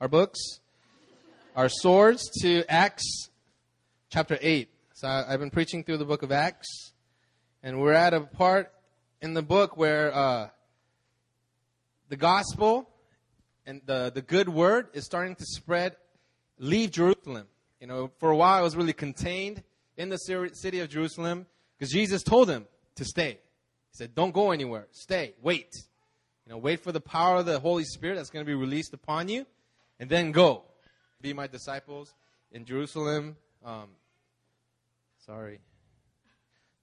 our books, our swords to Acts chapter 8. So I, have been preaching through the book of Acts, and we're at a part in the book where uh, the gospel and the, the good word is starting to spread, leave Jerusalem. You know, for a while it was really contained in the city of Jerusalem because Jesus told them to stay. He said, Don't go anywhere. Stay. Wait. You know, wait for the power of the Holy Spirit that's going to be released upon you, and then go. Be my disciples in Jerusalem. Um, sorry.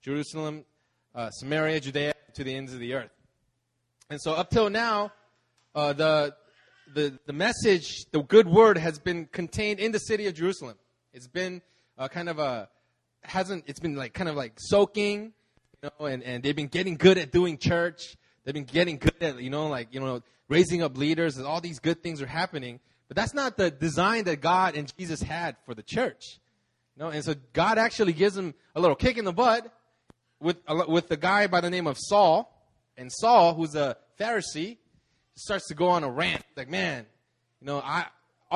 Jerusalem, uh, Samaria, Judea, to the ends of the earth. And so up till now, uh, the, the, the message, the good word has been contained in the city of Jerusalem. It's been uh, kind of a, hasn't, it's been like kind of like soaking, you know, and, and they've been getting good at doing church. They've been getting good at, you know, like, you know, raising up leaders and all these good things are happening. But that's not the design that God and Jesus had for the church. Know, and so God actually gives him a little kick in the butt with, with the guy by the name of Saul. And Saul, who's a Pharisee, starts to go on a rant. Like, man, you know, I,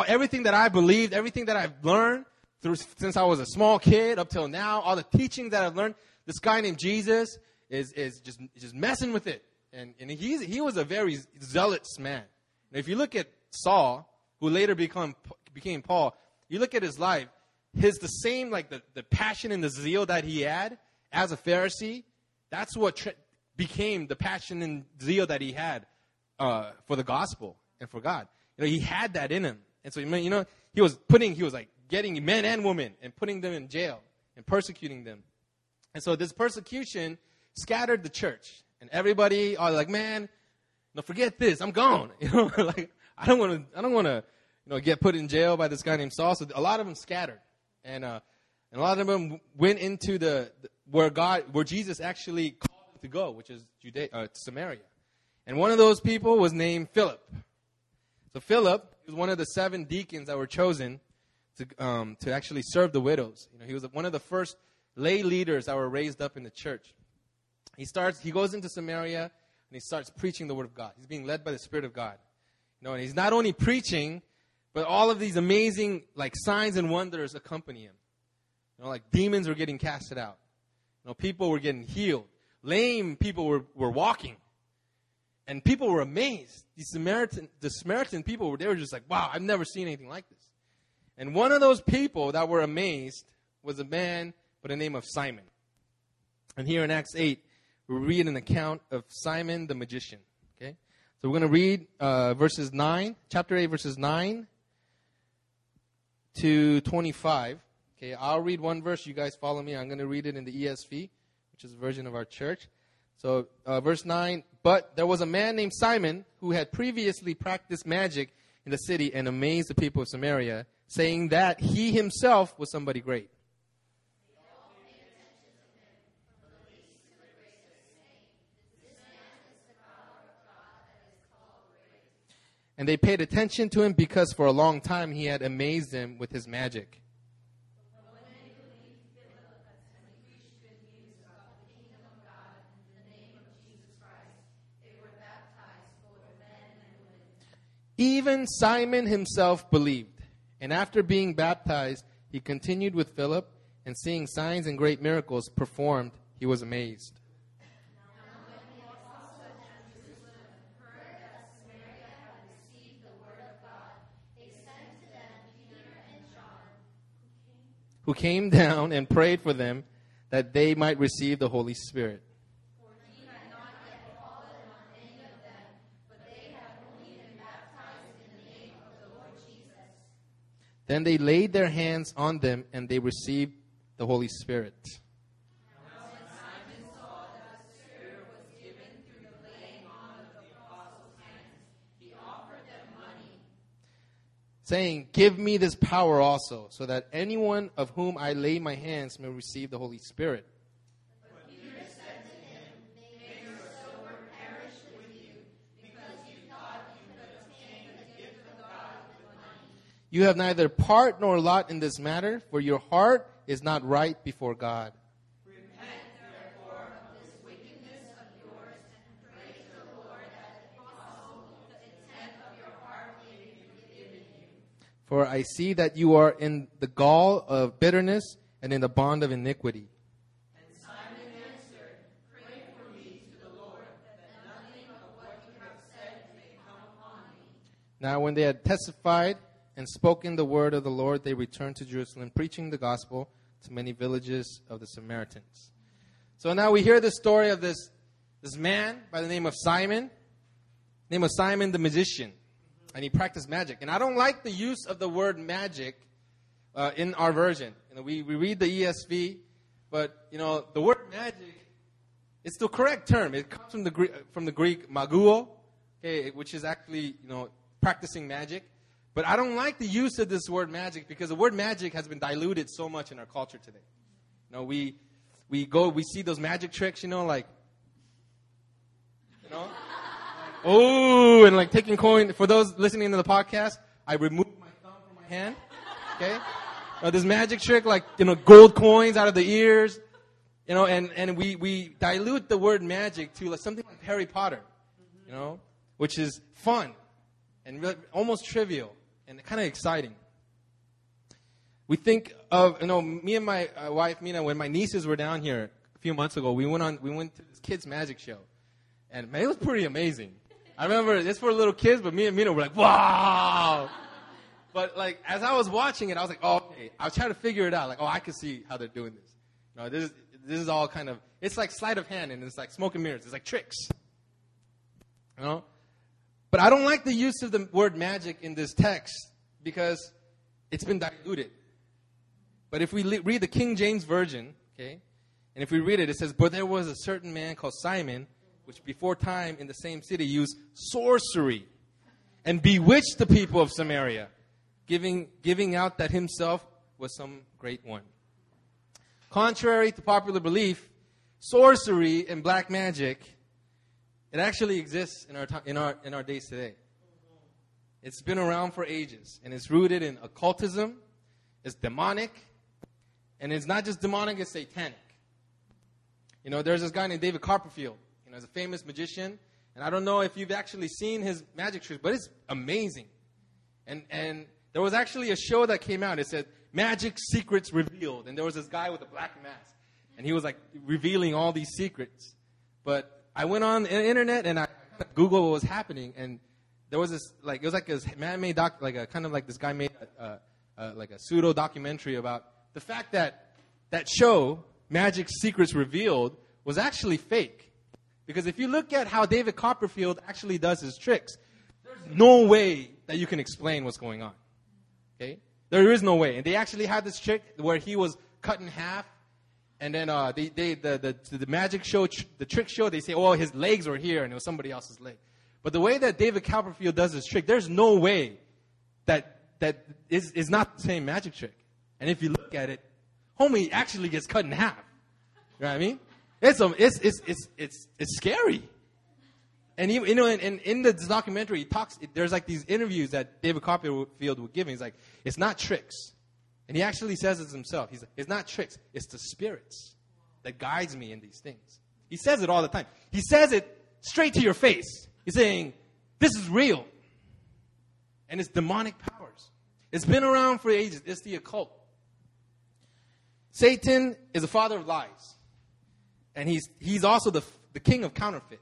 everything that I believed, everything that I've learned through, since I was a small kid up till now, all the teachings that I've learned, this guy named Jesus is, is just, just messing with it. And, and he's, he was a very zealous man. And if you look at Saul, who later become, became Paul, you look at his life, his the same, like the, the passion and the zeal that he had as a Pharisee, that's what became the passion and zeal that he had uh, for the gospel and for God. You know, he had that in him. And so, you know, he was putting, he was like getting men and women and putting them in jail and persecuting them. And so this persecution scattered the church. And everybody are like, man, no, forget this. I'm gone. You know, like, I don't want to, I don't want to, you know, get put in jail by this guy named Saul. So a lot of them scattered. And, uh, and a lot of them went into the, the where God, where Jesus actually called them to go, which is Judea, uh, Samaria. And one of those people was named Philip. So Philip was one of the seven deacons that were chosen to, um, to actually serve the widows. You know, he was one of the first lay leaders that were raised up in the church. He starts, he goes into Samaria and he starts preaching the word of God. He's being led by the Spirit of God. Know, and he's not only preaching, but all of these amazing like signs and wonders accompany him. You know, like demons were getting casted out. You know, people were getting healed. Lame people were, were walking. And people were amazed. The Samaritan, the Samaritan people, they were just like, wow, I've never seen anything like this. And one of those people that were amazed was a man by the name of Simon. And here in Acts 8, we read an account of Simon the magician. So we're going to read uh, verses 9, chapter 8, verses 9 to 25. Okay, I'll read one verse. You guys follow me. I'm going to read it in the ESV, which is a version of our church. So, uh, verse 9 But there was a man named Simon who had previously practiced magic in the city and amazed the people of Samaria, saying that he himself was somebody great. And they paid attention to him because for a long time he had amazed them with his magic. Even Simon himself believed. And after being baptized, he continued with Philip, and seeing signs and great miracles performed, he was amazed. Who came down and prayed for them that they might receive the Holy Spirit. Then they laid their hands on them and they received the Holy Spirit. Saying, Give me this power also, so that anyone of whom I lay my hands may receive the Holy Spirit. You have neither part nor lot in this matter, for your heart is not right before God. Repent, therefore, of this wickedness of yours, and pray to the Lord that, if possible, the intent of your heart may be forgiven you. For I see that you are in the gall of bitterness and in the bond of iniquity. Now, when they had testified and spoken the word of the Lord, they returned to Jerusalem, preaching the gospel to many villages of the Samaritans. So now we hear the story of this, this man by the name of Simon, name of Simon the magician, and he practiced magic. And I don't like the use of the word magic uh, in our version. You know, we, we read the ESV, but you know the word magic, it's the correct term. It comes from the Greek, from the Greek maguo, okay, which is actually you know practicing magic. But I don't like the use of this word magic because the word magic has been diluted so much in our culture today. You know, we we go we see those magic tricks, you know, like you know, oh, and like taking coin. For those listening to the podcast, I removed my thumb from my hand. Okay, uh, this magic trick, like you know, gold coins out of the ears, you know, and and we we dilute the word magic to like something like Harry Potter, you know, which is fun and almost trivial and kind of exciting. We think of, you know, me and my uh, wife, Mina, when my nieces were down here a few months ago, we went on, we went to this kids' magic show. And man, it was pretty amazing. I remember it's for little kids, but me and Mina were like, wow! But like, as I was watching it, I was like, oh, okay. I was trying to figure it out. Like, oh, I can see how they're doing this. You know, this is, this is all kind of, it's like sleight of hand and it's like smoke and mirrors. It's like tricks. You know? But I don't like the use of the word magic in this text because it's been diluted. But if we le- read the King James Version, okay, and if we read it, it says, But there was a certain man called Simon, which before time in the same city used sorcery and bewitched the people of Samaria, giving, giving out that himself was some great one. Contrary to popular belief, sorcery and black magic it actually exists in our, in our, in our days today. It's been around for ages, and it's rooted in occultism, it's demonic, and it's not just demonic, it's satanic. You know, there's this guy named David Copperfield, you know, he's a famous magician, and I don't know if you've actually seen his magic tricks, but it's amazing. And, and there was actually a show that came out, it said, Magic Secrets Revealed, and there was this guy with a black mask, and he was like revealing all these secrets. But I went on the internet and I Googled what was happening, and there was this like it was like this man-made doc, like a kind of like this guy made a, a, like a pseudo documentary about the fact that that show Magic Secrets Revealed was actually fake. Because if you look at how David Copperfield actually does his tricks, there's no way that you can explain what's going on. Okay? There is no way. And they actually had this trick where he was cut in half and then uh, they, they, the, the, the magic show, the trick show, they say, oh, his legs were here and it was somebody else's leg. But the way that David Copperfield does this trick, there's no way that that is, is not the same magic trick. And if you look at it, homie actually gets cut in half. You know what I mean? It's, um, it's, it's, it's, it's, it's scary. And he, you know, in, in, the documentary, he talks. There's like these interviews that David Copperfield would give. He's like, "It's not tricks. And he actually says it himself. He's, it's not tricks, it's the spirits that guides me in these things. He says it all the time. He says it straight to your face. He's saying, This is real. And it's demonic powers. It's been around for ages. It's the occult. Satan is the father of lies. And he's, he's also the, the king of counterfeit.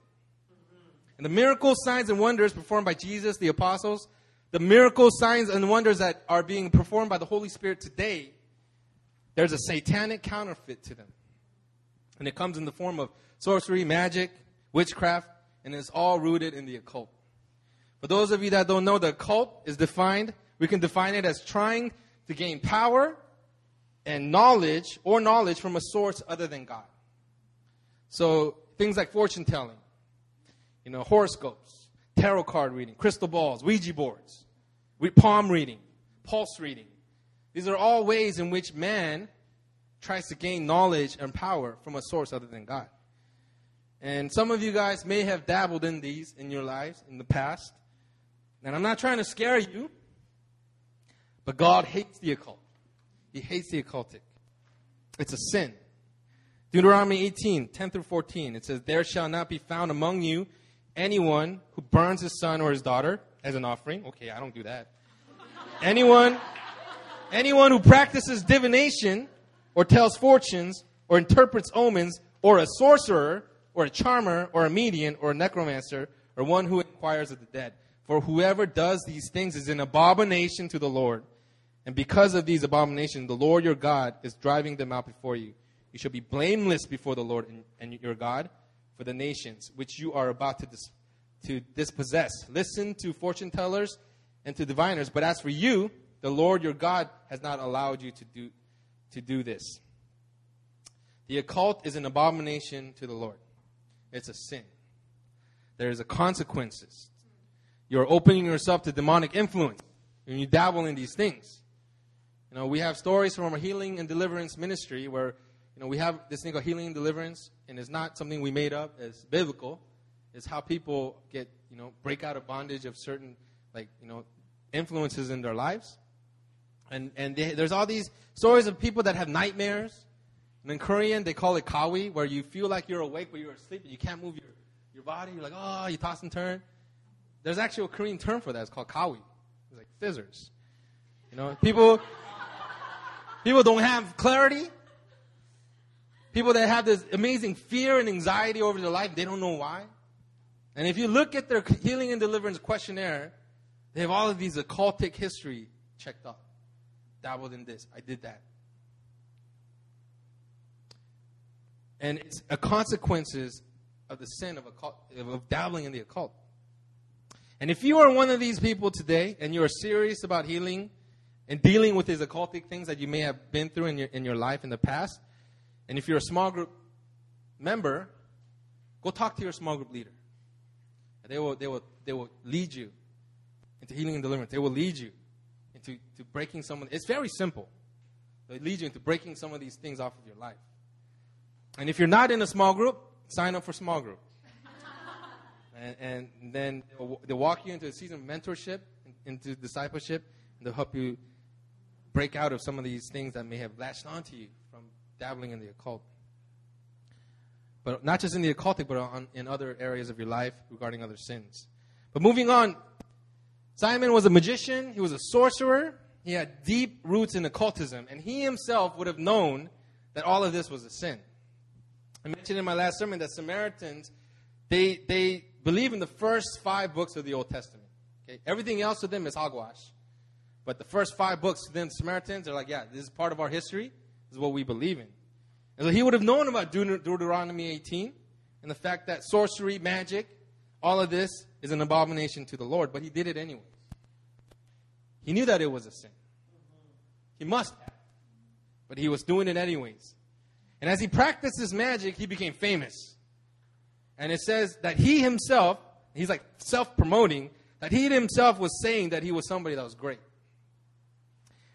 And the miracles, signs, and wonders performed by Jesus, the apostles, the miracles, signs, and wonders that are being performed by the Holy Spirit today, there's a satanic counterfeit to them. And it comes in the form of sorcery, magic, witchcraft, and it's all rooted in the occult. For those of you that don't know, the occult is defined, we can define it as trying to gain power and knowledge or knowledge from a source other than God. So things like fortune telling, you know, horoscopes, tarot card reading, crystal balls, Ouija boards, palm reading, pulse reading. These are all ways in which man tries to gain knowledge and power from a source other than God. And some of you guys may have dabbled in these in your lives in the past. And I'm not trying to scare you, but God hates the occult. He hates the occultic. It's a sin. Deuteronomy 18, 10 through 14, it says, There shall not be found among you anyone who burns his son or his daughter as an offering. Okay, I don't do that. anyone, anyone who practices divination or tells fortunes or interprets omens or a sorcerer or a charmer or a medium or a necromancer or one who inquires of the dead. For whoever does these things is an abomination to the Lord. And because of these abominations, the Lord your God is driving them out before you. You shall be blameless before the Lord and, and your God for the nations which you are about to, dis, to dispossess. Listen to fortune tellers and to diviners, but as for you, the Lord your God has not allowed you to do, to do this. The occult is an abomination to the Lord. It's a sin. There is a consequences. You're opening yourself to demonic influence when you dabble in these things. You know, we have stories from our healing and deliverance ministry where, you know, we have this thing called healing and deliverance, and it's not something we made up It's biblical. It's how people get, you know, break out of bondage of certain, like, you know, influences in their lives. And, and they, there's all these stories of people that have nightmares. And in Korean, they call it kawi, where you feel like you're awake, but you're asleep, and you can't move your, your body. You're like, oh, you toss and turn. There's actually a Korean term for that. It's called kawi. It's like fizzers. You know, people, people don't have clarity. People that have this amazing fear and anxiety over their life, they don't know why. And if you look at their healing and deliverance questionnaire, they have all of these occultic history checked off. Dabbled in this. I did that. And it's a consequences of the sin of, occult, of dabbling in the occult. And if you are one of these people today and you are serious about healing and dealing with these occultic things that you may have been through in your, in your life in the past, and if you're a small group member, go talk to your small group leader. They will, they will, they will lead you into healing and deliverance. They will lead you into to breaking some of It's very simple. They lead you into breaking some of these things off of your life. And if you're not in a small group, sign up for small group. and, and, then they'll, they'll, walk you into a season of mentorship, into discipleship, and they'll help you break out of some of these things that may have latched onto you dabbling in the occult. But not just in the occultic, but on, in other areas of your life regarding other sins. But moving on, Simon was a magician, he was a sorcerer, he had deep roots in occultism, and he himself would have known that all of this was a sin. I mentioned in my last sermon that Samaritans, they, they believe in the first five books of the Old Testament. Okay? Everything else to them is hogwash. But the first five books to them, Samaritans, they're like, yeah, this is part of our history. This is what we believe in. And so he would have known about Deut- Deuteronomy 18 and the fact that sorcery, magic, all of this is an abomination to the Lord, but he did it anyways. He knew that it was a sin. He must have. But he was doing it anyways. And as he practiced his magic, he became famous. And it says that he himself, he's like self promoting, that he himself was saying that he was somebody that was great.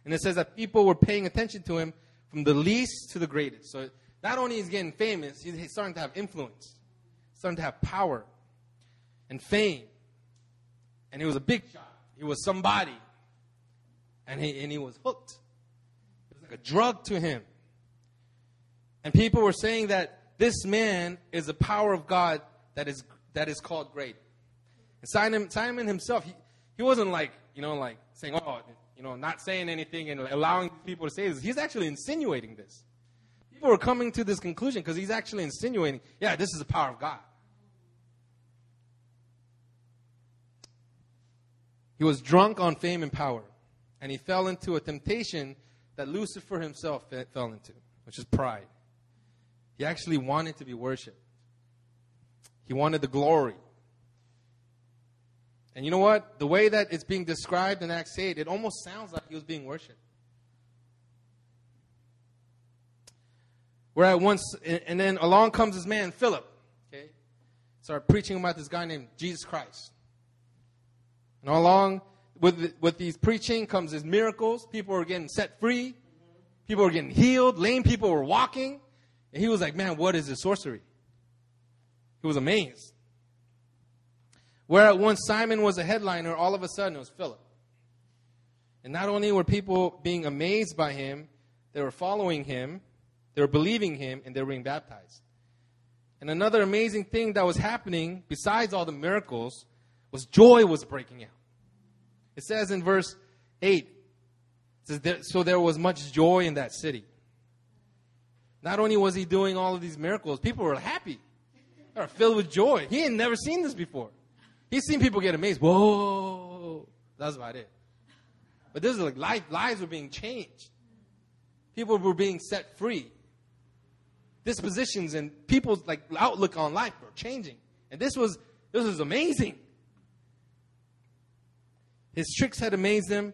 And it says that people were paying attention to him from the least to the greatest. So not only is getting famous, he's starting to have influence, starting to have power and fame. And he was a big shot. He was somebody. And he, and he was hooked. It was like a drug to him. And people were saying that this man is the power of God that is, that is called great. And Simon, Simon himself, he, he wasn't like, you know, like saying, oh, you know, not saying anything and allowing people to say this. He's actually insinuating this. People were coming to this conclusion because he's actually insinuating, yeah, this is the power of God. He was drunk on fame and power, and he fell into a temptation that Lucifer himself fell into, which is pride. He actually wanted to be worshiped. He wanted the glory. And you know what? The way that it's being described in Acts 8, it almost sounds like he was being worshiped. We're at once, and then along comes this man, Philip. Okay? Start preaching about this guy named Jesus Christ. And along with, with these preaching comes his miracles. People were getting set free. People were getting healed. Lame people were walking. And he was like, man, what is this sorcery? He was amazed. Where at once Simon was a headliner, all of a sudden it was Philip. And not only were people being amazed by him, they were following him, they were believing him, and they were being baptized. And another amazing thing that was happening, besides all the miracles, was joy was breaking out. It says in verse 8 says so there was much joy in that city. Not only was he doing all of these miracles, people were happy. They were filled with joy. He had never seen this before. He's seen people get amazed. Whoa. That's about it. But this is like life, lives were being changed. People were being set free. Dispositions and people's like outlook on life were changing. And this was this was amazing. His tricks had amazed them,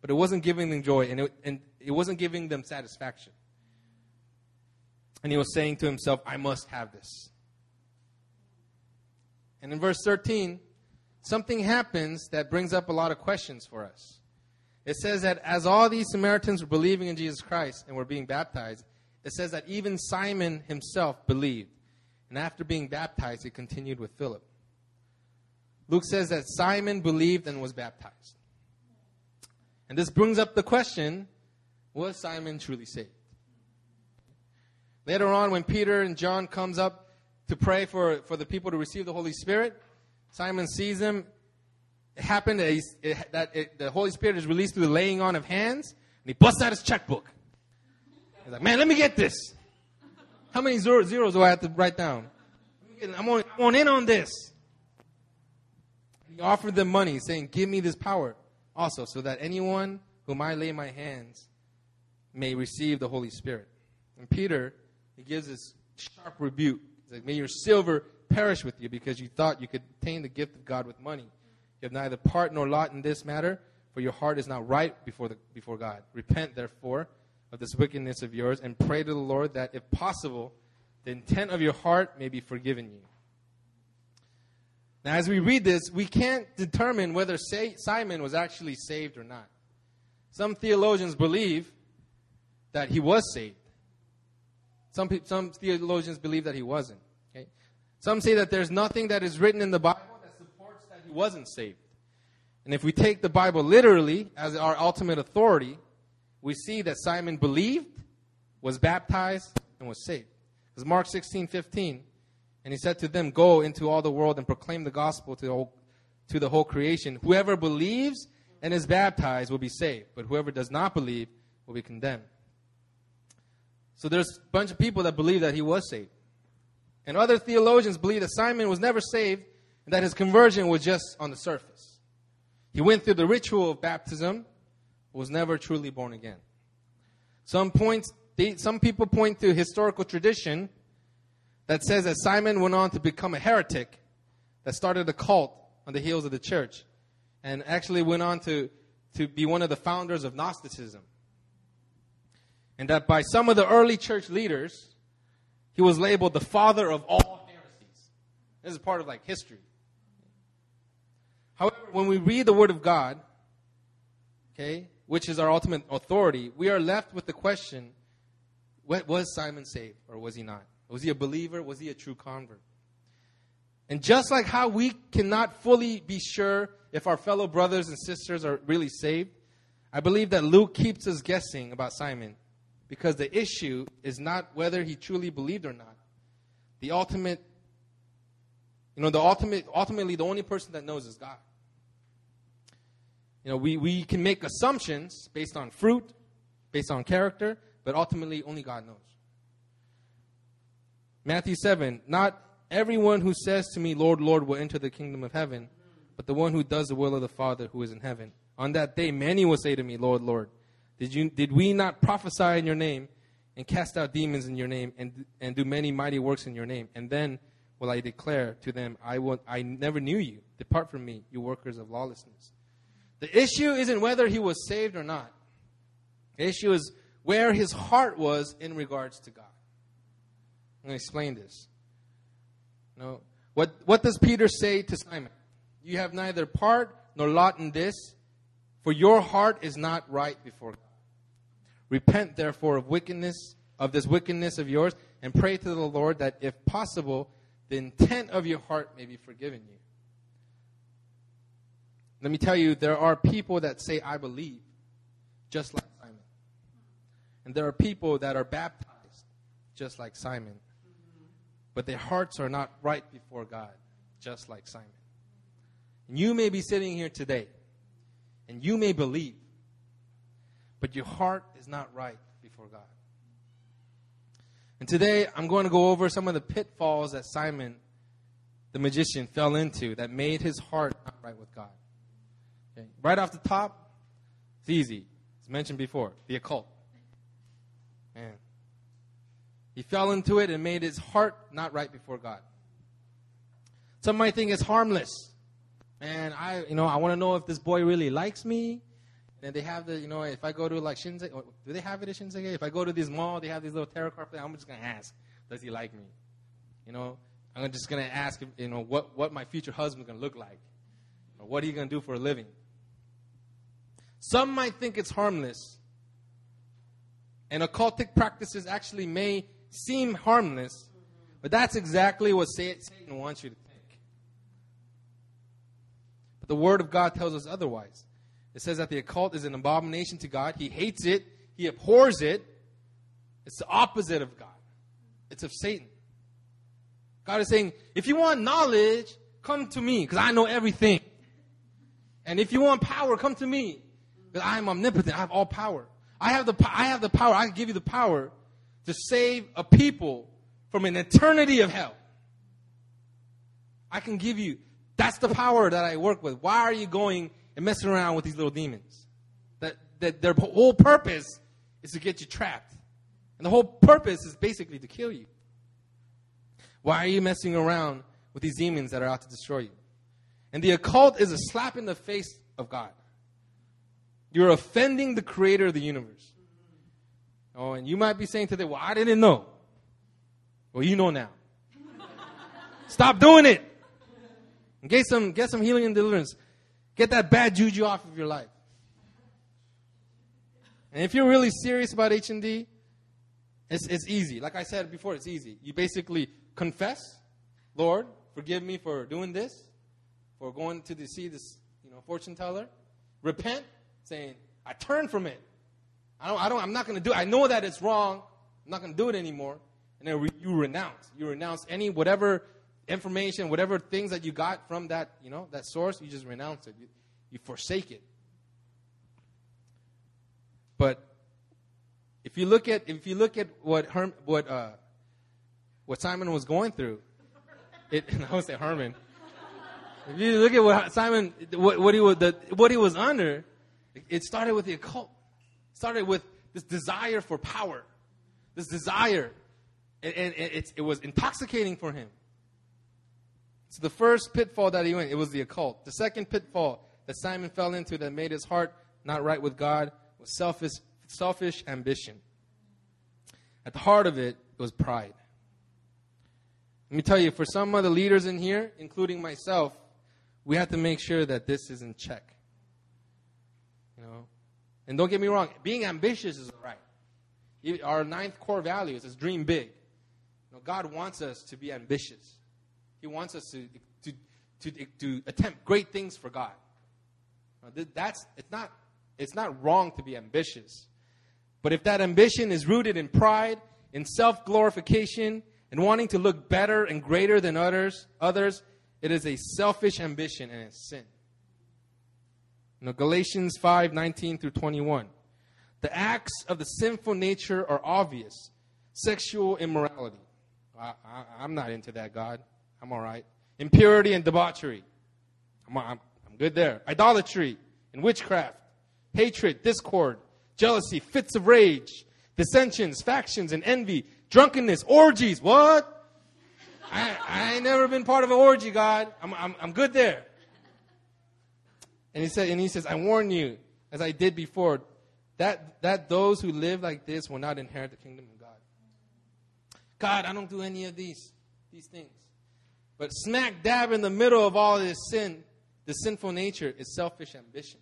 but it wasn't giving them joy and it, and it wasn't giving them satisfaction. And he was saying to himself, I must have this. And in verse 13, something happens that brings up a lot of questions for us. It says that as all these Samaritans were believing in Jesus Christ and were being baptized, it says that even Simon himself believed. And after being baptized, he continued with Philip. Luke says that Simon believed and was baptized. And this brings up the question was Simon truly saved? Later on, when Peter and John comes up to pray for, for the people to receive the Holy Spirit, Simon sees him. It happened that, it, that it, the Holy Spirit is released through the laying on of hands, and he busts out his checkbook. He's like, man, let me get this. How many zero, zeros do I have to write down? I'm on, I'm on in on this. He offered them money, saying, Give me this power also, so that anyone whom I lay my hands may receive the Holy Spirit. And Peter, he gives this sharp rebuke. May your silver perish with you because you thought you could obtain the gift of God with money. You have neither part nor lot in this matter, for your heart is not right before, the, before God. Repent, therefore, of this wickedness of yours, and pray to the Lord that, if possible, the intent of your heart may be forgiven you. Now, as we read this, we can't determine whether Simon was actually saved or not. Some theologians believe that he was saved. Some, some theologians believe that he wasn't. Okay? Some say that there's nothing that is written in the Bible that supports that he wasn't saved. And if we take the Bible literally as our ultimate authority, we see that Simon believed, was baptized, and was saved. Because Mark 16, 15, and he said to them, Go into all the world and proclaim the gospel to the whole, to the whole creation. Whoever believes and is baptized will be saved, but whoever does not believe will be condemned. So there's a bunch of people that believe that he was saved. And other theologians believe that Simon was never saved and that his conversion was just on the surface. He went through the ritual of baptism, was never truly born again. Some points, they, some people point to historical tradition that says that Simon went on to become a heretic that started a cult on the heels of the church and actually went on to, to be one of the founders of Gnosticism. And that by some of the early church leaders, he was labeled the father of all heresies. This is part of like history. However, when we read the Word of God, okay, which is our ultimate authority, we are left with the question was Simon saved or was he not? Was he a believer? Was he a true convert? And just like how we cannot fully be sure if our fellow brothers and sisters are really saved, I believe that Luke keeps us guessing about Simon because the issue is not whether he truly believed or not. The ultimate, you know, the ultimate, ultimately, the only person that knows is God. You know, we, we can make assumptions based on fruit, based on character, but ultimately, only God knows. Matthew 7 Not everyone who says to me, Lord, Lord, will enter the kingdom of heaven, but the one who does the will of the Father who is in heaven. On that day, many will say to me, Lord, Lord, did, you, did we not prophesy in your name and cast out demons in your name and, and do many mighty works in your name? And then will I declare to them, I, will, I never knew you. Depart from me, you workers of lawlessness. The issue isn't whether he was saved or not. The issue is where his heart was in regards to God. I'm going to explain this. No. What, what does Peter say to Simon? You have neither part nor lot in this, for your heart is not right before God. Repent therefore of wickedness, of this wickedness of yours, and pray to the Lord that if possible, the intent of your heart may be forgiven you. Let me tell you, there are people that say, I believe, just like Simon. And there are people that are baptized, just like Simon but their hearts are not right before God, just like Simon. And you may be sitting here today, and you may believe, but your heart is not right before God. And today I'm going to go over some of the pitfalls that Simon, the magician, fell into that made his heart not right with God. Okay. Right off the top, it's easy. It's mentioned before the occult. Man. He fell into it and made his heart not right before God. Some might think it's harmless. Man, I you know, I want to know if this boy really likes me. And they have the, you know, if I go to like Shinsegae, do they have it at Shinsegae? If I go to this mall, they have these little tarot card I'm just going to ask, does he like me? You know, I'm just going to ask, you know, what, what my future husband's going to look like. Or what are you going to do for a living? Some might think it's harmless. And occultic practices actually may seem harmless, but that's exactly what Satan wants you to think. But the Word of God tells us otherwise. It says that the occult is an abomination to God. He hates it, he abhors it. It's the opposite of God, it's of Satan. God is saying, if you want knowledge, come to me, because I know everything. And if you want power, come to me, because I am omnipotent. I have all power. I have the, I have the power. I can give you the power to save a people from an eternity of hell. I can give you, that's the power that I work with. Why are you going and messing around with these little demons. That, that their whole purpose is to get you trapped. And the whole purpose is basically to kill you. Why are you messing around with these demons that are out to destroy you? And the occult is a slap in the face of God. You're offending the creator of the universe. Oh, and you might be saying today, well, I didn't know. Well, you know now. Stop doing it. And get some, get some healing and deliverance. Get that bad juju off of your life. And if you're really serious about H&D, it's, it's easy. Like I said before, it's easy. You basically confess, Lord, forgive me for doing this, for going to the, see this, you know, fortune teller. Repent, saying, I turn from it. I don't, I don't, I'm not going to do it. I know that it's wrong. I'm not going to do it anymore. And then re- you renounce. You renounce any, whatever information, whatever things that you got from that, you know, that source, you just renounce it. You, you forsake it. But if you look at if you look at what Herm, what uh, what Simon was going through, it I would say Herman. If you look at what Simon what, what he was the, what he was under, it started with the occult. It started with this desire for power, this desire, and, and it, it was intoxicating for him. So the first pitfall that he went, it was the occult. The second pitfall that Simon fell into that made his heart not right with God was selfish, selfish ambition. At the heart of it was pride. Let me tell you, for some of the leaders in here, including myself, we have to make sure that this is in check. You know, and don't get me wrong, being ambitious is right. Our ninth core values is dream big. You know, God wants us to be ambitious. He wants us to, to, to, to attempt great things for God. That's, it's, not, it's not wrong to be ambitious. But if that ambition is rooted in pride, in self glorification, and wanting to look better and greater than others, others, it is a selfish ambition and it's sin. Know, Galatians 5 19 through 21. The acts of the sinful nature are obvious sexual immorality. I, am not into that, God. I'm all right. Impurity and debauchery. I'm, I'm, I'm good there. Idolatry and witchcraft. Hatred, discord, jealousy, fits of rage, dissensions, factions, and envy. Drunkenness, orgies. What? I, I ain't never been part of an orgy, God. I'm, I'm, I'm good there. And he said, and he says, I warn you, as I did before, that, that those who live like this will not inherit the kingdom of God. God, I don't do any of these, these things. But smack dab in the middle of all this sin, the sinful nature is selfish ambition.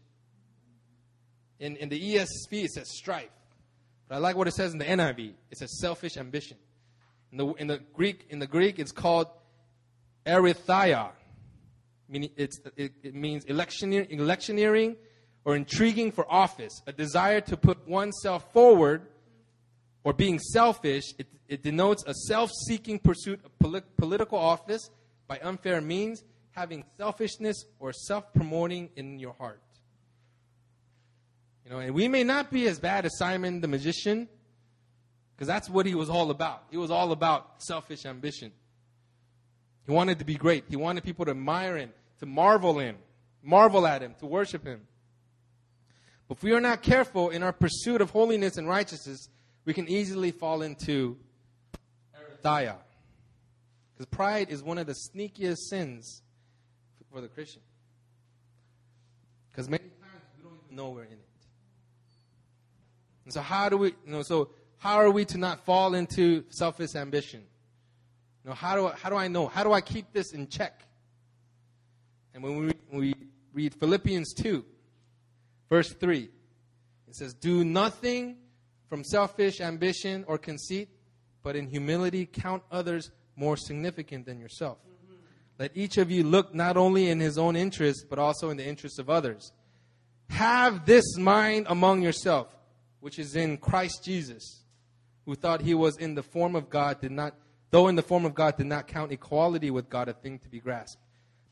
In, in the ESV, it says strife. But I like what it says in the NIV. It says selfish ambition. In the, in the Greek, in the Greek, it's called eritheia. Meaning it's, it, it means electioneer, electioneering or intriguing for office, a desire to put oneself forward or being selfish. It, it denotes a self seeking pursuit of polit- political office by unfair means, having selfishness or self promoting in your heart. You know, and we may not be as bad as Simon the magician, because that's what he was all about. He was all about selfish ambition. He wanted to be great. He wanted people to admire him, to marvel him, marvel at him, to worship him. But if we are not careful in our pursuit of holiness and righteousness, we can easily fall into Eritheia. Because pride is one of the sneakiest sins for the Christian. Because many times we don't even know we're in it. And so how do we, you know, so how are we to not fall into selfish ambition? You know, how do I, how do I know? How do I keep this in check? And when we, when we read Philippians 2, verse 3, it says, Do nothing from selfish ambition or conceit, but in humility count others more significant than yourself. Let each of you look not only in his own interest, but also in the interests of others. Have this mind among yourself, which is in Christ Jesus, who thought he was in the form of God, did not, though in the form of God, did not count equality with God a thing to be grasped,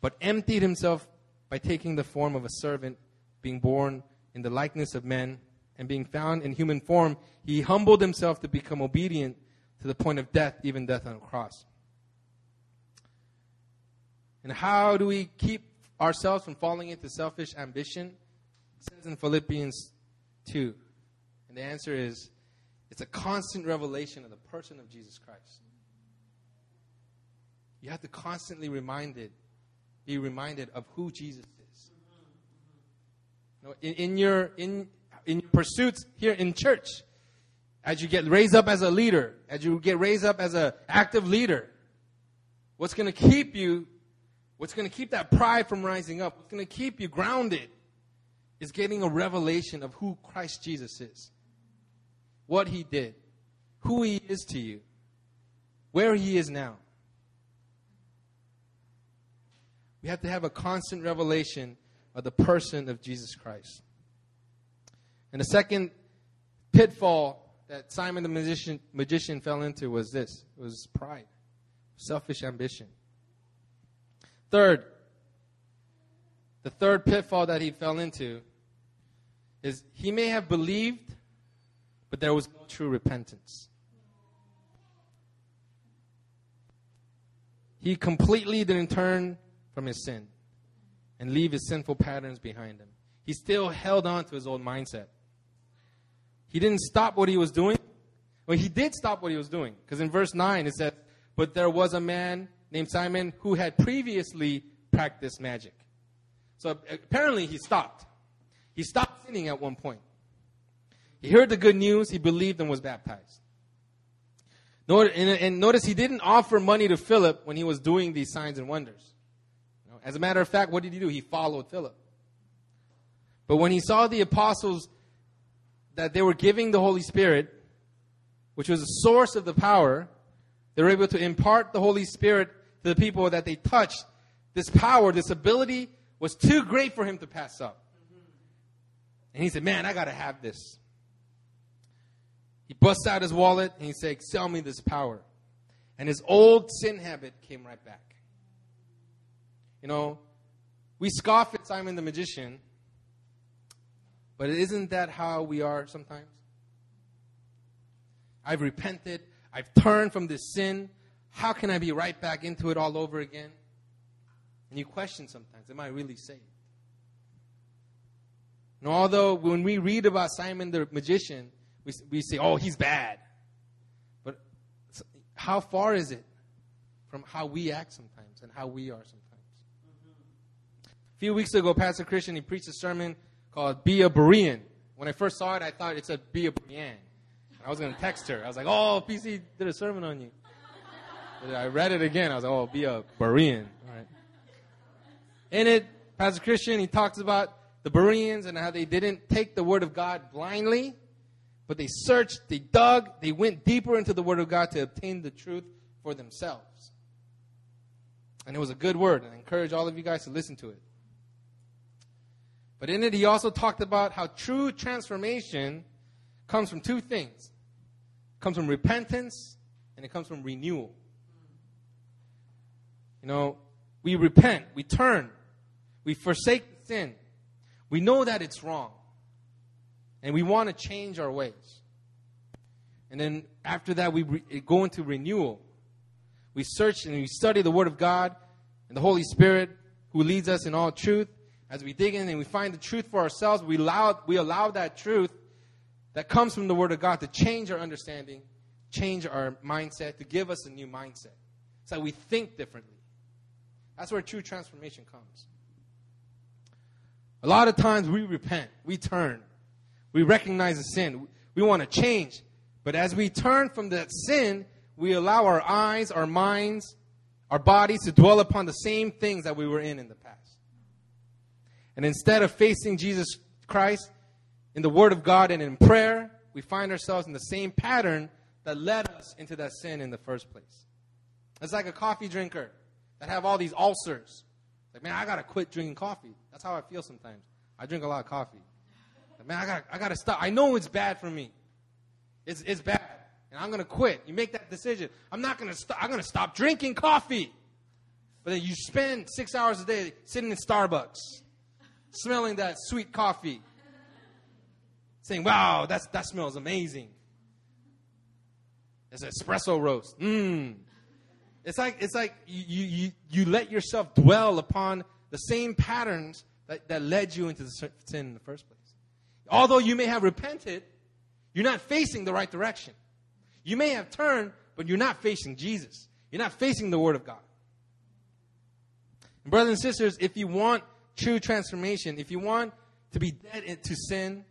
but emptied himself by taking the form of a servant, being born in the likeness of men, and being found in human form, he humbled himself to become obedient to the point of death, even death on a cross. And how do we keep ourselves from falling into selfish ambition? It says in Philippians 2. And the answer is it's a constant revelation of the person of Jesus Christ. You have to constantly reminded, be reminded of who Jesus is. You know, in, in, your in in your pursuits here in church, as you get raised up as a leader, as you get raised up as an active leader, what's going to keep you, what's going to keep that pride from rising up, what's going to keep you grounded, is getting a revelation of who Christ Jesus is, what he did, who he is to you, where he is now. We have to have a constant revelation of the person of Jesus Christ. And the second pitfall that Simon the magician, magician fell into was this it was pride, selfish ambition. Third, the third pitfall that he fell into is he may have believed, but there was no true repentance. He completely didn't turn from his sin and leave his sinful patterns behind him. He still held on to his old mindset. He didn't stop what he was doing. Well, he did stop what he was doing. Because in verse 9 it says, But there was a man named Simon who had previously practiced magic. So apparently he stopped. He stopped sinning at one point. He heard the good news, he believed and was baptized. And notice he didn't offer money to Philip when he was doing these signs and wonders. As a matter of fact, what did he do? He followed Philip. But when he saw the apostles that they were giving the Holy Spirit, which was the source of the power, they were able to impart the Holy Spirit the people that they touched. This power, this ability was too great for him to pass up. And he said, Man, I got to have this. He busts out his wallet and he said, Sell me this power. And his old sin habit came right back. You know, we scoff at Simon the magician but isn't that how we are sometimes? I've repented. I've turned from this sin. How can I be right back into it all over again? And you question sometimes, am I really saved? And although when we read about Simon the magician, we, we say, oh, he's bad. But how far is it from how we act sometimes and how we are sometimes? A few weeks ago, Pastor Christian, he preached a sermon called Be a Berean. When I first saw it, I thought it said Be a Berean. I was going to text her. I was like, oh, PC did a sermon on you. I read it again. I was like, oh, be a Berean. All right. In it, Pastor Christian, he talks about the Bereans and how they didn't take the Word of God blindly, but they searched, they dug, they went deeper into the Word of God to obtain the truth for themselves. And it was a good word, and I encourage all of you guys to listen to it. But in it, he also talked about how true transformation comes from two things it comes from repentance and it comes from renewal. You know, we repent, we turn, we forsake sin. We know that it's wrong. and we want to change our ways. And then after that, we re- go into renewal. We search and we study the Word of God and the Holy Spirit who leads us in all truth. As we dig in and we find the truth for ourselves, we allow, we allow that truth that comes from the Word of God to change our understanding, change our mindset, to give us a new mindset. So that we think differently. That's where true transformation comes. A lot of times we repent, we turn, we recognize the sin, we want to change. But as we turn from that sin, we allow our eyes, our minds, our bodies to dwell upon the same things that we were in in the past. And instead of facing Jesus Christ in the Word of God and in prayer, we find ourselves in the same pattern that led us into that sin in the first place. It's like a coffee drinker that have all these ulcers. Like, man, I gotta quit drinking coffee. That's how I feel sometimes. I drink a lot of coffee. Like, man, I gotta, I gotta stop. I know it's bad for me. It's, it's bad. And I'm gonna quit. You make that decision. I'm not gonna stop. I'm gonna stop drinking coffee. But then you spend six hours a day sitting in Starbucks, smelling that sweet coffee, saying, wow, that's, that smells amazing. It's espresso roast. Mmm. It's like, it's like you, you, you let yourself dwell upon the same patterns that, that led you into the sin in the first place. Although you may have repented, you're not facing the right direction. You may have turned, but you're not facing Jesus. You're not facing the Word of God. And brothers and sisters, if you want true transformation, if you want to be dead to sin,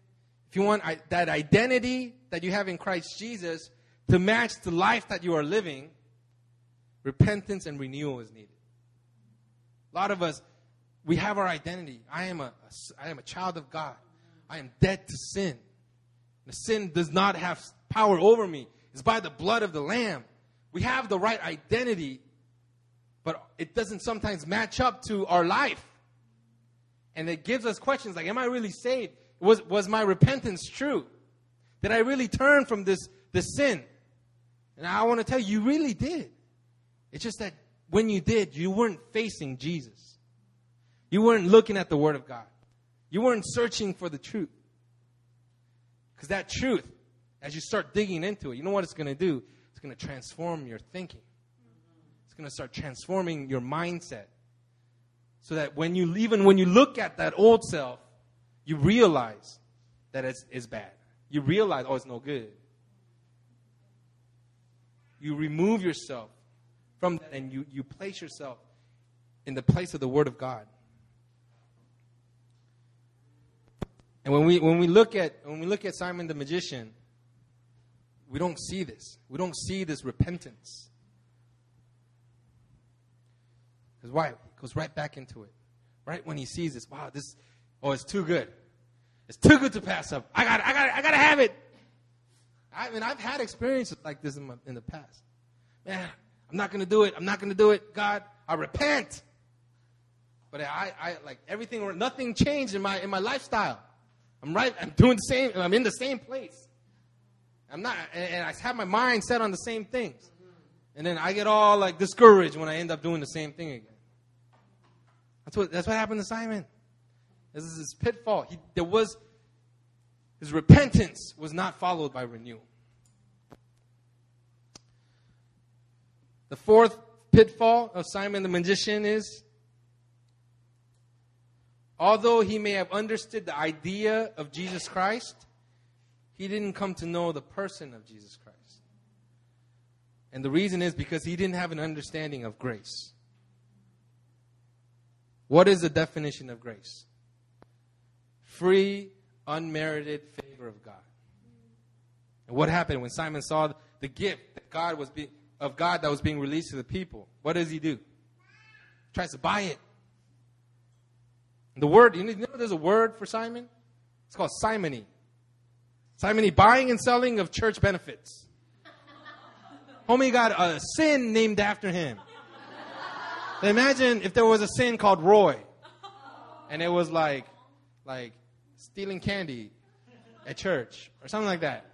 if you want that identity that you have in Christ Jesus to match the life that you are living, repentance and renewal is needed. A lot of us, we have our identity. I am a, a I am a child of God. I am dead to sin. The sin does not have power over me. It's by the blood of the Lamb. We have the right identity, but it doesn't sometimes match up to our life. And it gives us questions like, Am I really saved? Was, was my repentance true? Did I really turn from this, this sin? And I want to tell you, you really did. It's just that when you did, you weren't facing Jesus. You weren't looking at the Word of God. You weren't searching for the truth. Because that truth, as you start digging into it, you know what it's going to do? It's going to transform your thinking. It's going to start transforming your mindset. So that when you, even when you look at that old self, you realize that it's, it's bad. You realize, oh, it's no good. You remove yourself from that and you, you place yourself in the place of the Word of God. And when we when we look at when we look at Simon the magician, we don't see this. We don't see this repentance. Because why? It goes right back into it. Right when he sees this, wow, this oh, it's too good. It's too good to pass up. I got I got I gotta have it. I mean I've had experiences like this in, my, in the past. Man, I'm not gonna do it. I'm not gonna do it. God, I repent. But I, I like everything nothing changed in my in my lifestyle. I'm right. I'm doing the same. I'm in the same place. I'm not, and, I have my mind set on the same things. And then I get all like discouraged when I end up doing the same thing again. That's what that's what happened to Simon. This is his pitfall. He, there was his repentance was not followed by renewal. The fourth pitfall of Simon the magician is Although he may have understood the idea of Jesus Christ, he didn't come to know the person of Jesus Christ. And the reason is because he didn't have an understanding of grace. What is the definition of grace? Free, unmerited favor of God. And what happened when Simon saw the gift that God was be, of God that was being released to the people? What does he do? He tries to buy it. The word, you know there's a word for Simon? It's called simony. Simony, buying and selling of church benefits. Homie got a sin named after him. imagine if there was a sin called Roy. And it was like, like stealing candy at church or something like that.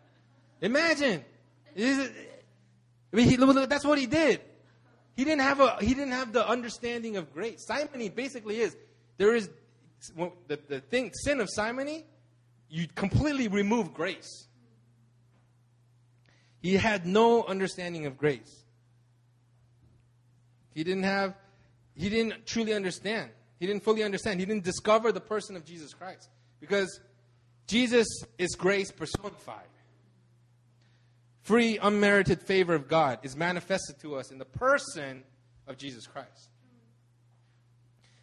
Imagine. I mean, he, that's what he did. He didn't have a, he didn't have the understanding of grace. Simony basically is, there is the, the thing, sin of simony, you completely remove grace. He had no understanding of grace. He didn't have, he didn't truly understand. He didn't fully understand. He didn't discover the person of Jesus Christ. Because Jesus is grace personified. Free, unmerited favor of God is manifested to us in the person of Jesus Christ.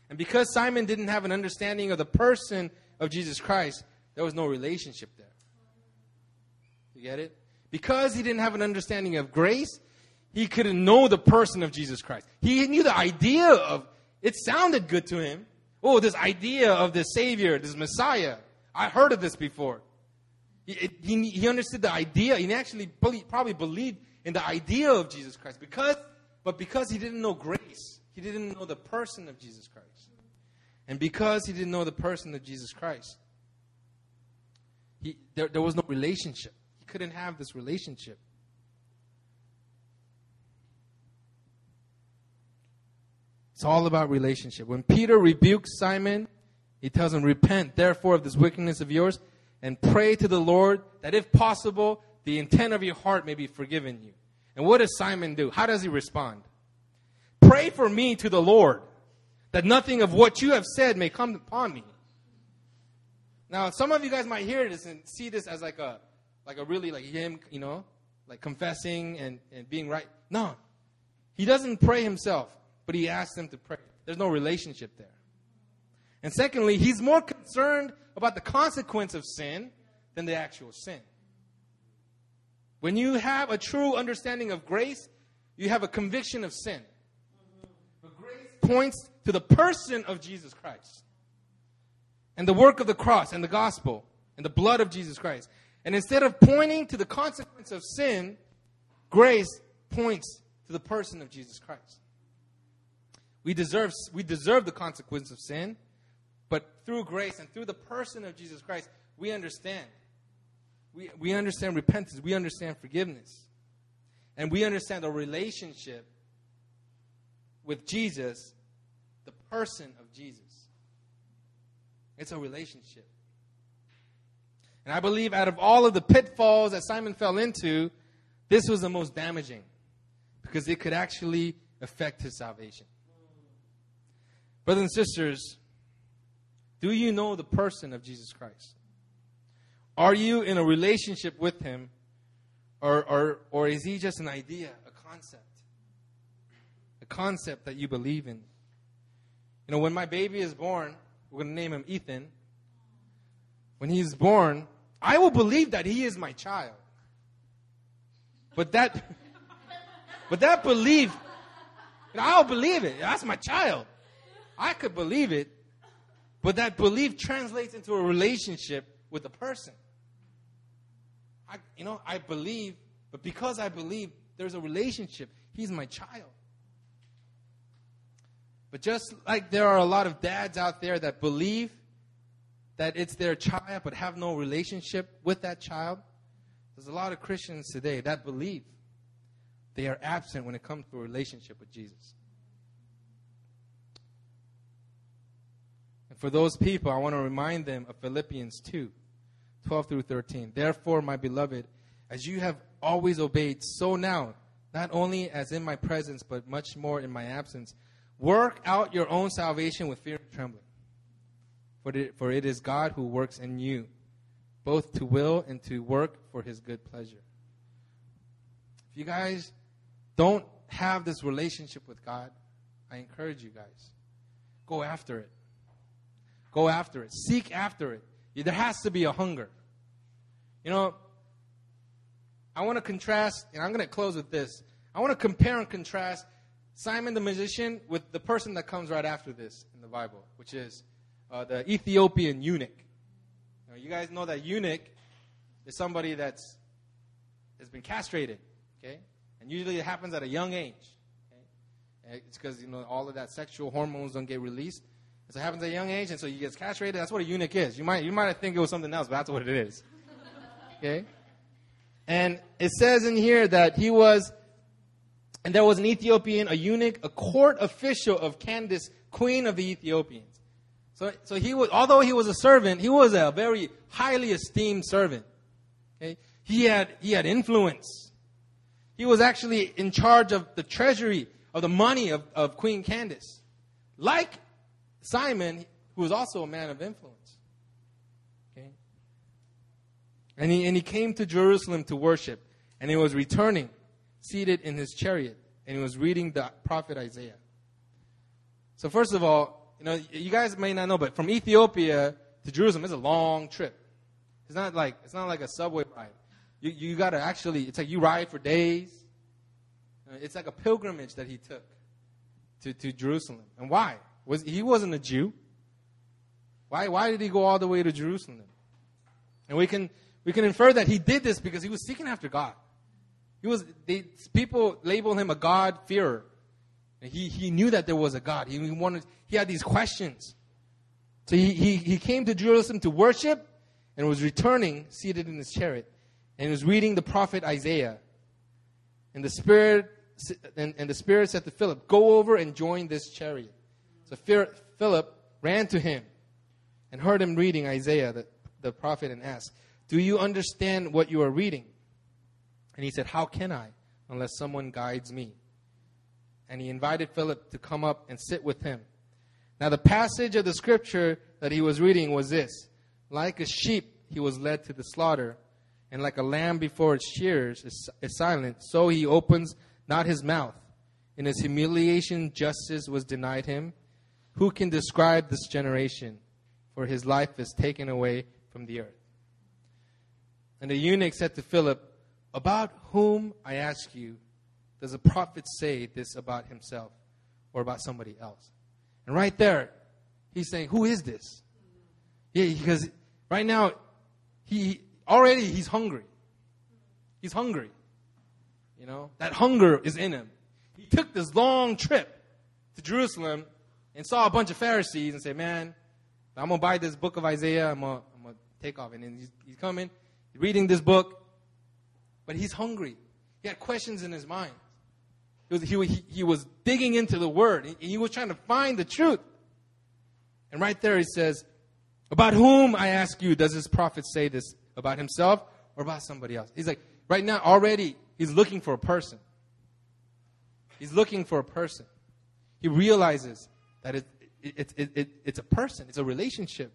And because Simon didn't have an understanding of the person of Jesus Christ, there was no relationship there. You get it? Because he didn't have an understanding of grace, he couldn't know the person of Jesus Christ. He knew the idea of it sounded good to him. Oh, this idea of this Savior, this Messiah. I heard of this before. He, he, understood the idea. He actually probably believed in the idea of Jesus Christ. Because, but because he didn't know grace, he didn't know the person of Jesus Christ. And because he didn't know the person of Jesus Christ, he, there, there was no relationship. He couldn't have this relationship. It's all about relationship. When Peter rebukes Simon, he tells him, Repent, therefore, of this wickedness of yours, and pray to the Lord that if possible, the intent of your heart may be forgiven you. And what does Simon do? How does he respond? Pray for me to the Lord, that nothing of what you have said may come upon me. Now, some of you guys might hear this and see this as like a, like a really like him, you know, like confessing and, and being right. No, he doesn't pray himself but he asks them to pray. There's no relationship there. And secondly, he's more concerned about the consequence of sin than the actual sin. When you have a true understanding of grace, you have a conviction of sin. But grace points to the person of Jesus Christ and the work of the cross and the gospel and the blood of Jesus Christ. And instead of pointing to the consequence of sin, grace points to the person of Jesus Christ. We deserve, we deserve the consequence of sin, but through grace and through the person of Jesus Christ, we understand. We, we understand repentance, we understand forgiveness, and we understand a relationship with Jesus, the person of Jesus. It's a relationship. And I believe out of all of the pitfalls that Simon fell into, this was the most damaging because it could actually affect his salvation. Brothers and sisters, do you know the person of Jesus Christ? Are you in a relationship with him, or, or, or is he just an idea, a concept? A concept that you believe in. You know, when my baby is born, we're going to name him Ethan. When he's born, I will believe that he is my child. But that, but that belief, you know, I'll believe it. That's my child. I could believe it, but that belief translates into a relationship with the person. I, you know, I believe, but because I believe, there's a relationship. He's my child. But just like there are a lot of dads out there that believe that it's their child but have no relationship with that child, there's a lot of Christians today that believe they are absent when it comes to a relationship with Jesus. For those people, I want to remind them of Philippians 2 12 through 13. Therefore, my beloved, as you have always obeyed, so now, not only as in my presence, but much more in my absence, work out your own salvation with fear and trembling. For it, for it is God who works in you, both to will and to work for his good pleasure. If you guys don't have this relationship with God, I encourage you guys, go after it. Go after it. Seek after it. There has to be a hunger. You know, I want to contrast, and I'm going to close with this. I want to compare and contrast Simon the magician with the person that comes right after this in the Bible, which is uh, the Ethiopian eunuch. Now, you guys know that eunuch is somebody that's has been castrated, okay? And usually it happens at a young age. Okay? It's because you know all of that sexual hormones don't get released, it happens at a young age, and so he gets castrated. That's what a eunuch is. You might, you might think it was something else, but that's what it is. Okay? And it says in here that he was, and there was an Ethiopian, a eunuch, a court official of Candace, queen of the Ethiopians. So, so he was, although he was a servant, he was a very highly esteemed servant. Okay? He had, he had influence. He was actually in charge of the treasury of the money of, of Queen Candace. Like Simon, who was also a man of influence. Okay? And he, and he came to Jerusalem to worship, and he was returning, seated in his chariot, and he was reading the prophet Isaiah. So first of all, you know, you guys may not know, but from Ethiopia to Jerusalem is a long trip. It's not like it's not like a subway ride. You you got to actually. It's like you ride for days. It's like a pilgrimage that he took to, to Jerusalem. And why? Was he wasn't a Jew? Why why did he go all the way to Jerusalem? And we can we can infer that he did this because he was seeking after God. He was they, people label him a God fearer. And he, he knew that there was a God. He wanted he had these questions. So he, he, he came to Jerusalem to worship and was returning seated in his chariot. And he was reading the prophet Isaiah. And the spirit and, and the spirit said to Philip, Go over and join this chariot. So Philip ran to him and heard him reading Isaiah, the, the prophet, and asked, Do you understand what you are reading? And he said, How can I, unless someone guides me? And he invited Philip to come up and sit with him. Now, the passage of the scripture that he was reading was this Like a sheep, he was led to the slaughter, and like a lamb before its shearers is, is silent, so he opens not his mouth. In his humiliation, justice was denied him. Who can describe this generation? For his life is taken away from the earth. And the eunuch said to Philip, About whom, I ask you, does a prophet say this about himself or about somebody else? And right there, he's saying, Who is this? Yeah, because right now, he already he's hungry. He's hungry. You know, that hunger is in him. He took this long trip to Jerusalem and saw a bunch of Pharisees and said, Man, I'm gonna buy this book of Isaiah, I'm I'm gonna take off. And then he's, he's coming, reading this book, but he's hungry. He had questions in his mind. He was, he, he, was digging into the word. He, he was trying to find the truth. And right there he says, About whom, I ask you, does this prophet say this? About himself or about somebody else? He's like, right now, already, he's looking for a person. He's looking for a person. He realizes that it, it, it, it, it's a person, it's a relationship.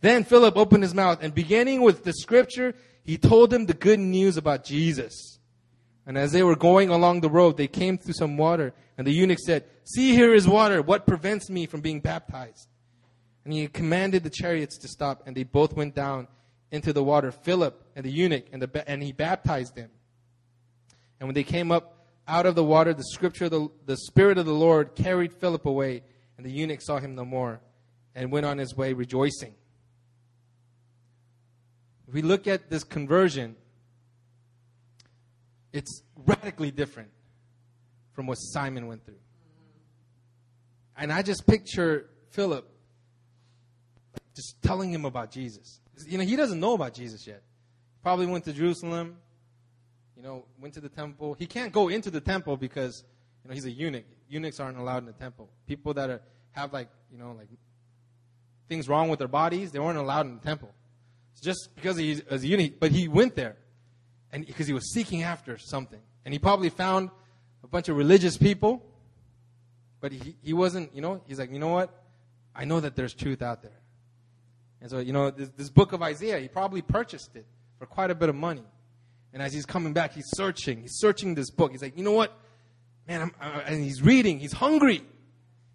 Then Philip opened his mouth and beginning with the scripture, he told them the good news about Jesus. And as they were going along the road, they came to some water. And the eunuch said, See, here is water. What prevents me from being baptized? And he commanded the chariots to stop, and they both went down into the water, Philip and the eunuch, and, the, and he baptized them. And when they came up out of the water, the scripture, the, the Spirit of the Lord carried Philip away, and the eunuch saw him no more, and went on his way rejoicing. If we look at this conversion, it's radically different from what Simon went through. And I just picture Philip just telling him about Jesus. You know, he doesn't know about Jesus yet. Probably went to Jerusalem, you know, went to the temple. He can't go into the temple because, you know, he's a eunuch. Eunuchs aren't allowed in the temple. People that are, have like, you know, like things wrong with their bodies, they weren't allowed in the temple. It's just because he's a eunuch, but he went there and because he was seeking after something. And he probably found a bunch of religious people, but he, he wasn't, you know, he's like, you know what? I know that there's truth out there. And so, you know, this, this book of Isaiah, he probably purchased it for quite a bit of money. And as he's coming back, he's searching. He's searching this book. He's like, you know what? Man, I'm, I, and he's reading. He's hungry.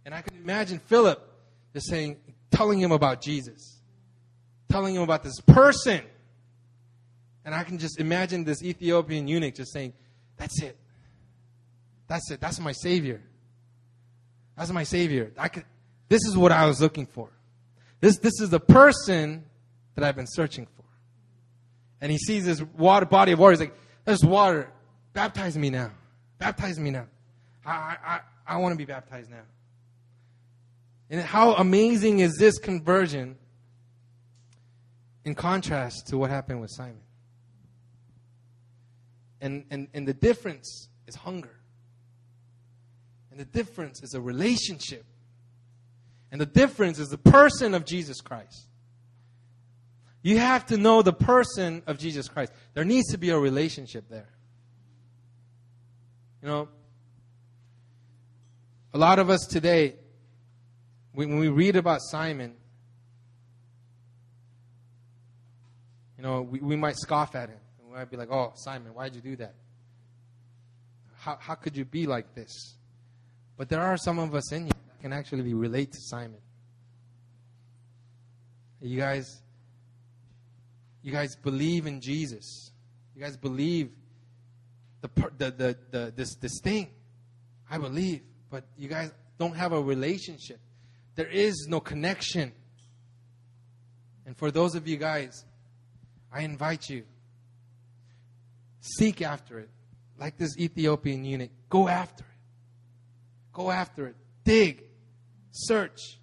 And I can imagine Philip just saying, telling him about Jesus, telling him about this person. And I can just imagine this Ethiopian eunuch just saying, That's it. That's it. That's my Savior. That's my Savior. I could, this is what I was looking for. This, this is the person that I've been searching for. And he sees this water, body of water. He's like, There's water. Baptize me now. Baptize me now. I, I, I, want to be baptized now. And how amazing is this conversion in contrast to what happened with Simon? And, and, and the difference is hunger. And the difference is a relationship. And the difference is the person of Jesus Christ. You have to know the person of Jesus Christ. There needs to be a relationship there. You know, a lot of us today, when we read about Simon, you know, we, we might scoff at him. We might be like, oh, Simon, why'd you do that? How, how could you be like this? But there are some of us in you that can actually relate to Simon. You guys, you guys believe in Jesus. You guys believe the, the, the, the, this, this thing. I believe. But you guys don't have a relationship. There is no connection. And for those of you guys, I invite you, seek after it. Like this Ethiopian eunuch, go after it. Go after it. Dig. Search.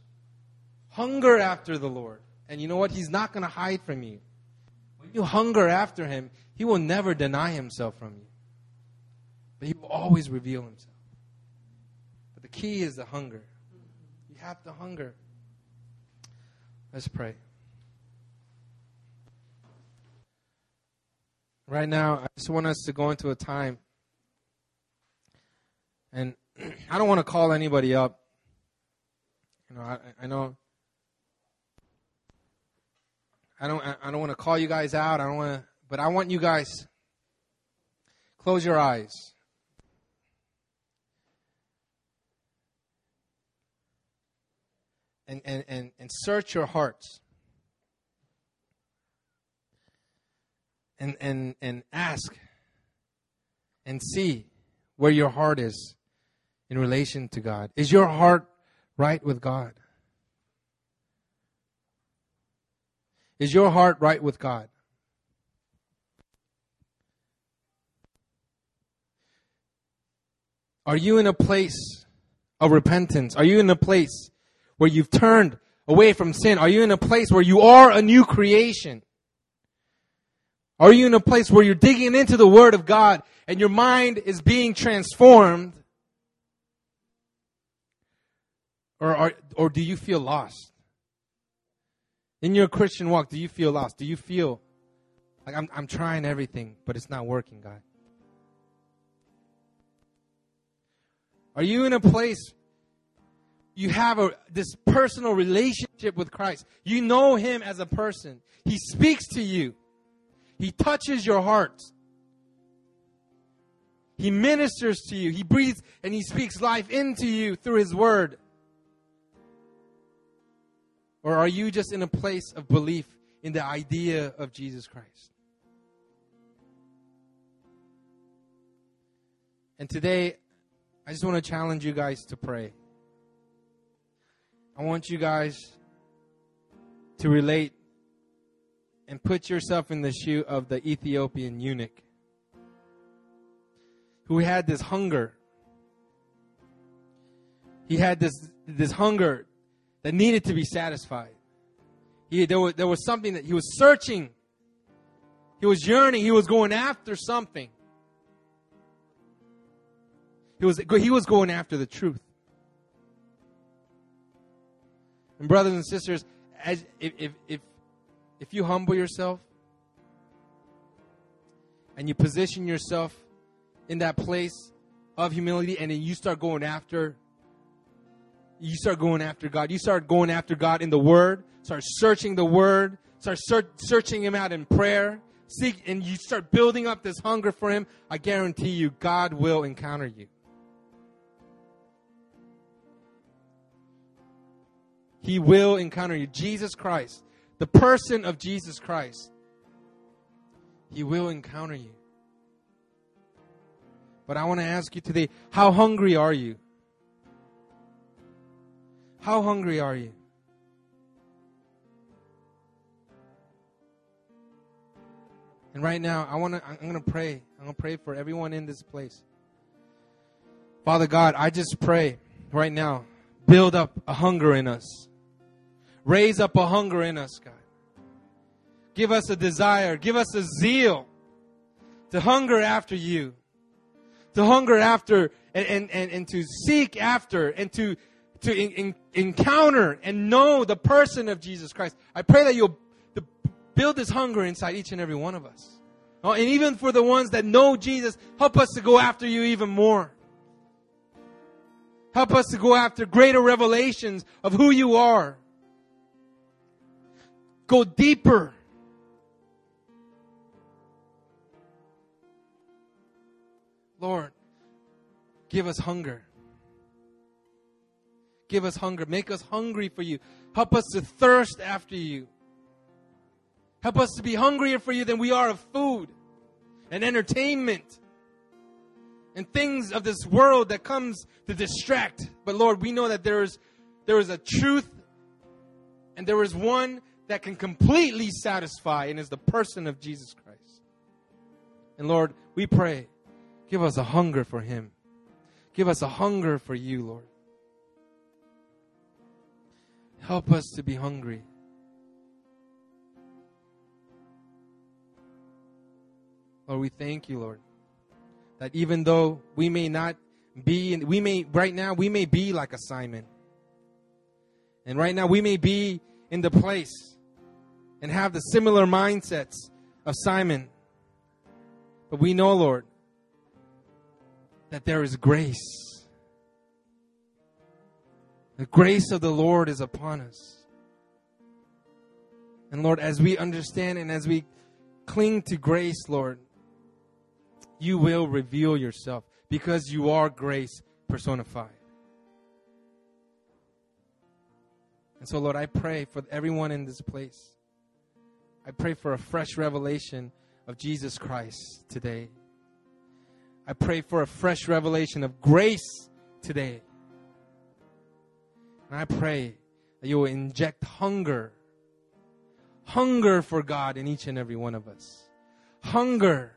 Hunger after the Lord. And you know what? He's not going to hide from you. You hunger after Him, He will never deny Himself from you. But He will always reveal Himself. But the key is the hunger. You have to hunger. Let's pray. Right now, I just want us to go into a time. And I don't want to call anybody up. You know, I, I know. I don't. I don't want to call you guys out. I don't want to. But I want you guys. Close your eyes. And, and, and, and search your hearts. and, and, and ask and see where your heart is in relation to God. Is your heart right with God? Is your heart right with God? Are you in a place of repentance? Are you in a place where you've turned away from sin? Are you in a place where you are a new creation? Are you in a place where you're digging into the Word of God and your mind is being transformed? Or, are, or do you feel lost? In your Christian walk, do you feel lost? Do you feel like I'm, I'm trying everything, but it's not working, God? Are you in a place you have a, this personal relationship with Christ? You know Him as a person. He speaks to you. He touches your heart. He ministers to you. He breathes and He speaks life into you through His Word. Or are you just in a place of belief in the idea of Jesus Christ? And today, I just want to challenge you guys to pray. I want you guys to relate and put yourself in the shoe of the Ethiopian eunuch who had this hunger. He had this, this hunger that needed to be satisfied. He, there, was, there was something that he was searching. He was yearning. He was going after something. He was, he was going after the truth. And brothers and sisters, as if, if, if if you humble yourself and you position yourself in that place of humility and then you start going after you start going after God. You start going after God in the Word. Start searching the Word. Start ser- searching Him out in prayer. Seek, and you start building up this hunger for Him. I guarantee you, God will encounter you. He will encounter you. Jesus Christ the person of Jesus Christ, He will encounter you. But I want to ask you today how hungry are you? How hungry are you? And right now, I want to I'm going to pray. I'm going to pray for everyone in this place. Father God, I just pray right now, build up a hunger in us. Raise up a hunger in us, God. Give us a desire. Give us a zeal to hunger after you. To hunger after and, and, and, and to seek after and to, to in, in, encounter and know the person of Jesus Christ. I pray that you'll build this hunger inside each and every one of us. Oh, and even for the ones that know Jesus, help us to go after you even more. Help us to go after greater revelations of who you are. Go deeper. Lord, give us hunger. Give us hunger. Make us hungry for you. Help us to thirst after you. Help us to be hungrier for you than we are of food and entertainment and things of this world that comes to distract. But Lord, we know that there is there is a truth and there is one that can completely satisfy and is the person of Jesus Christ. And Lord, we pray, give us a hunger for him. Give us a hunger for you, Lord. Help us to be hungry. Lord, we thank you, Lord, that even though we may not be, we may, right now, we may be like a Simon. And right now, we may be in the place and have the similar mindsets of Simon. But we know, Lord, that there is grace. The grace of the Lord is upon us. And Lord, as we understand and as we cling to grace, Lord, you will reveal yourself because you are grace personified. And so, Lord, I pray for everyone in this place. I pray for a fresh revelation of Jesus Christ today. I pray for a fresh revelation of grace today. And I pray that you will inject hunger, hunger for God in each and every one of us, hunger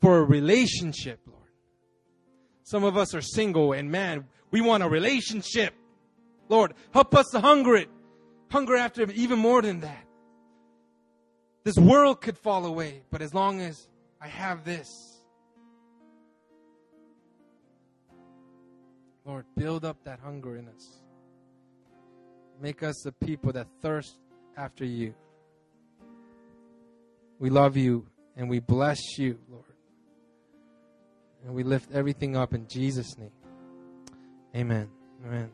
for a relationship, Lord. Some of us are single, and man, we want a relationship. Lord, help us to hunger it, hunger after it even more than that. This world could fall away, but as long as I have this, Lord, build up that hunger in us. Make us the people that thirst after you. We love you and we bless you, Lord. And we lift everything up in Jesus' name. Amen. Amen.